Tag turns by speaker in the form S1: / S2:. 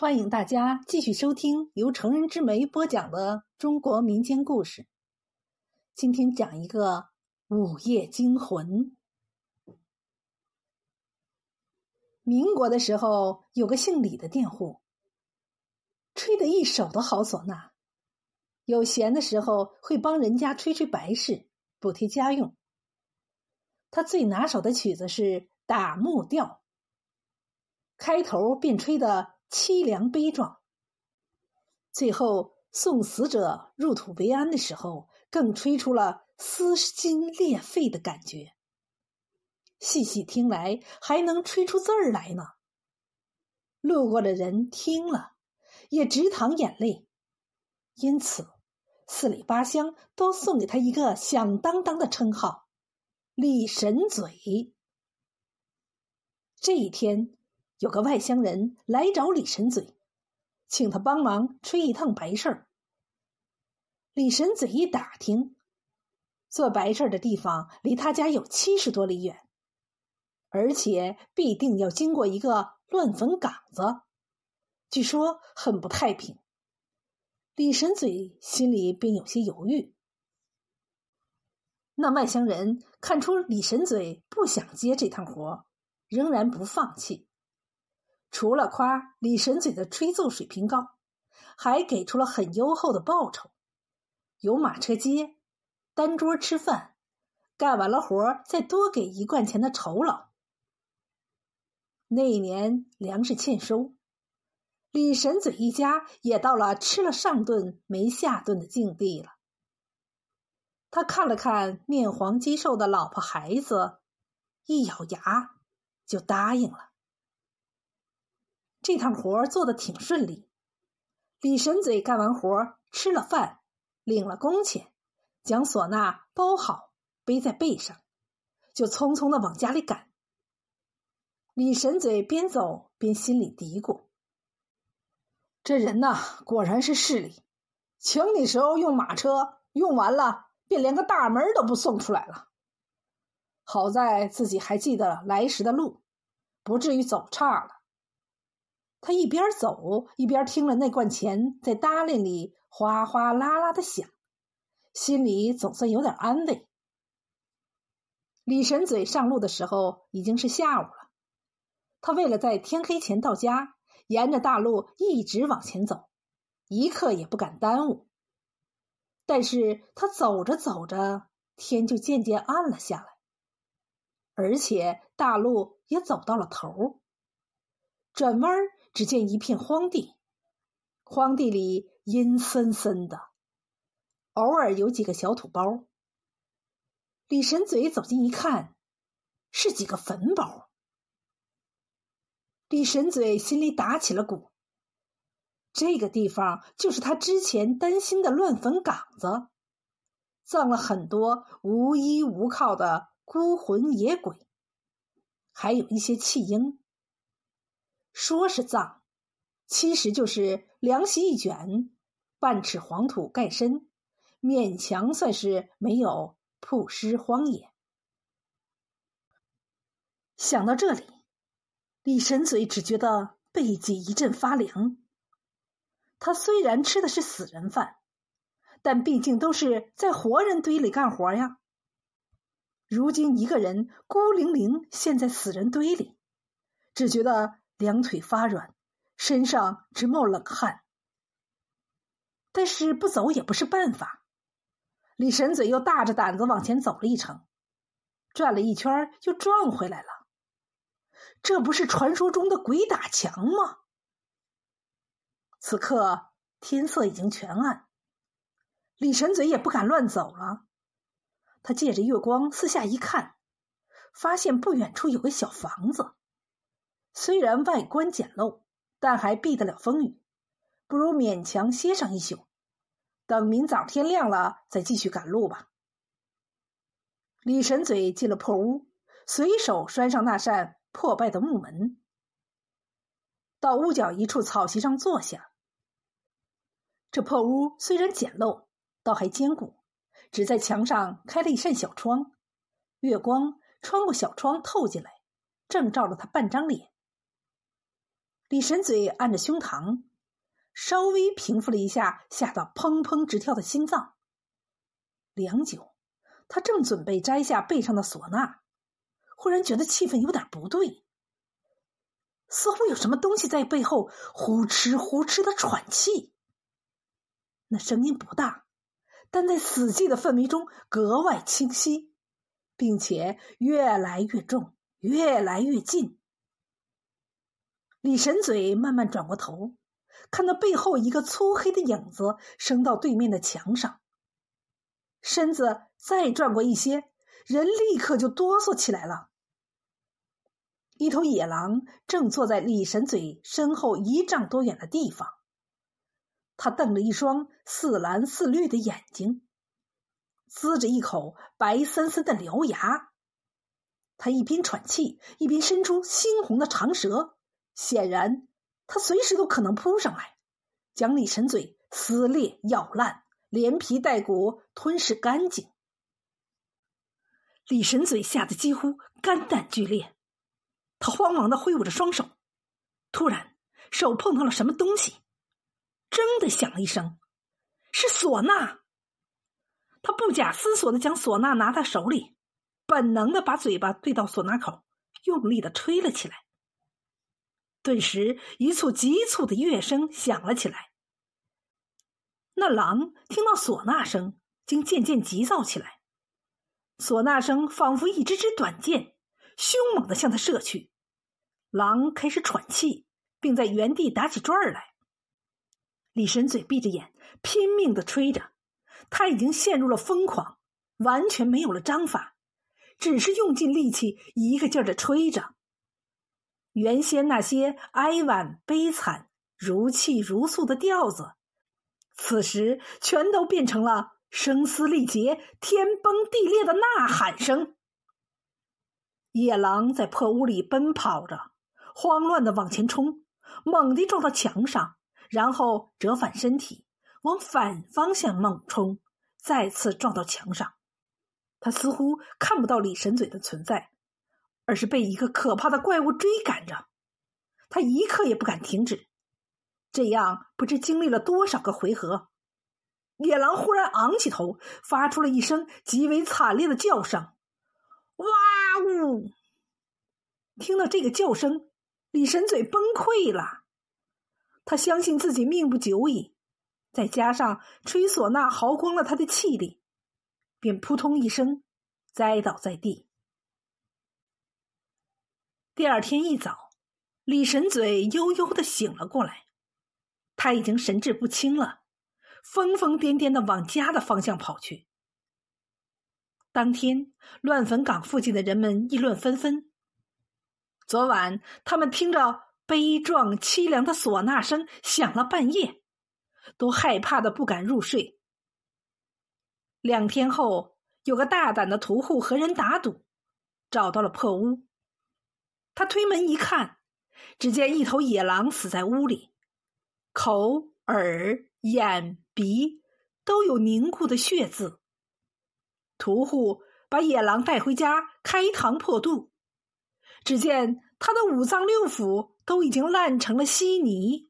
S1: 欢迎大家继续收听由成人之美播讲的中国民间故事。今天讲一个午夜惊魂。民国的时候，有个姓李的佃户，吹得一手的好唢呐，有闲的时候会帮人家吹吹白事，补贴家用。他最拿手的曲子是打木调，开头便吹得。凄凉悲壮，最后送死者入土为安的时候，更吹出了撕心裂肺的感觉。细细听来，还能吹出字儿来呢。路过的人听了，也直淌眼泪。因此，四里八乡都送给他一个响当当的称号——李神嘴。这一天。有个外乡人来找李神嘴，请他帮忙吹一趟白事儿。李神嘴一打听，做白事儿的地方离他家有七十多里远，而且必定要经过一个乱坟岗子，据说很不太平。李神嘴心里便有些犹豫。那外乡人看出李神嘴不想接这趟活，仍然不放弃。除了夸李神嘴的吹奏水平高，还给出了很优厚的报酬，有马车接，单桌吃饭，干完了活再多给一贯钱的酬劳。那一年粮食欠收，李神嘴一家也到了吃了上顿没下顿的境地了。他看了看面黄肌瘦的老婆孩子，一咬牙就答应了。这趟活做的挺顺利，李神嘴干完活吃了饭，领了工钱，将唢呐包好背在背上，就匆匆的往家里赶。李神嘴边走边心里嘀咕：“这人呐，果然是势利，请你时候用马车，用完了便连个大门都不送出来了。好在自己还记得来时的路，不至于走岔了。”他一边走一边听了那罐钱在搭裢里哗哗啦啦的响，心里总算有点安慰。李神嘴上路的时候已经是下午了，他为了在天黑前到家，沿着大路一直往前走，一刻也不敢耽误。但是他走着走着，天就渐渐暗了下来，而且大路也走到了头转弯儿。只见一片荒地，荒地里阴森森的，偶尔有几个小土包。李神嘴走近一看，是几个坟包。李神嘴心里打起了鼓。这个地方就是他之前担心的乱坟岗子，葬了很多无依无靠的孤魂野鬼，还有一些弃婴。说是葬，其实就是凉席一卷，半尺黄土盖身，勉强算是没有曝尸荒野。想到这里，李神嘴只觉得背脊一阵发凉。他虽然吃的是死人饭，但毕竟都是在活人堆里干活呀。如今一个人孤零零陷在死人堆里，只觉得。两腿发软，身上直冒冷汗，但是不走也不是办法。李神嘴又大着胆子往前走了一程，转了一圈又转回来了。这不是传说中的鬼打墙吗？此刻天色已经全暗，李神嘴也不敢乱走了。他借着月光四下一看，发现不远处有个小房子。虽然外观简陋，但还避得了风雨，不如勉强歇上一宿，等明早天亮了再继续赶路吧。李神嘴进了破屋，随手拴上那扇破败的木门，到屋角一处草席上坐下。这破屋虽然简陋，倒还坚固，只在墙上开了一扇小窗，月光穿过小窗透进来，正照了他半张脸。李神嘴按着胸膛，稍微平复了一下吓得砰砰直跳的心脏。良久，他正准备摘下背上的唢呐，忽然觉得气氛有点不对，似乎有什么东西在背后呼哧呼哧的喘气。那声音不大，但在死寂的氛围中格外清晰，并且越来越重，越来越近。李神嘴慢慢转过头，看到背后一个粗黑的影子升到对面的墙上，身子再转过一些，人立刻就哆嗦起来了。一头野狼正坐在李神嘴身后一丈多远的地方，他瞪着一双似蓝似绿的眼睛，呲着一口白森森的獠牙，他一边喘气，一边伸出猩红的长舌。显然，他随时都可能扑上来，将李神嘴撕裂、咬烂，连皮带骨吞噬干净。李神嘴吓得几乎肝胆俱裂，他慌忙的挥舞着双手，突然手碰到了什么东西，铮的响了一声，是唢呐。他不假思索的将唢呐拿在手里，本能的把嘴巴对到唢呐口，用力的吹了起来。顿时，一簇急促的乐声响了起来。那狼听到唢呐声，竟渐渐急躁起来。唢呐声仿佛一支支短箭，凶猛的向他射去。狼开始喘气，并在原地打起转儿来。李神嘴闭着眼，拼命的吹着，他已经陷入了疯狂，完全没有了章法，只是用尽力气，一个劲儿的吹着。原先那些哀婉悲惨、如泣如诉的调子，此时全都变成了声嘶力竭、天崩地裂的呐喊声。野狼在破屋里奔跑着，慌乱的往前冲，猛地撞到墙上，然后折返身体，往反方向猛冲，再次撞到墙上。他似乎看不到李神嘴的存在。而是被一个可怕的怪物追赶着，他一刻也不敢停止。这样不知经历了多少个回合，野狼忽然昂起头，发出了一声极为惨烈的叫声：“哇呜！”听到这个叫声，李神嘴崩溃了。他相信自己命不久矣，再加上吹唢呐耗光了他的气力，便扑通一声栽倒在地。第二天一早，李神嘴悠悠的醒了过来，他已经神志不清了，疯疯癫癫的往家的方向跑去。当天，乱坟岗附近的人们议论纷纷。昨晚，他们听着悲壮凄凉的唢呐声响了半夜，都害怕的不敢入睡。两天后，有个大胆的屠户和人打赌，找到了破屋。他推门一看，只见一头野狼死在屋里，口、耳、眼、鼻都有凝固的血渍。屠户把野狼带回家开膛破肚，只见他的五脏六腑都已经烂成了稀泥。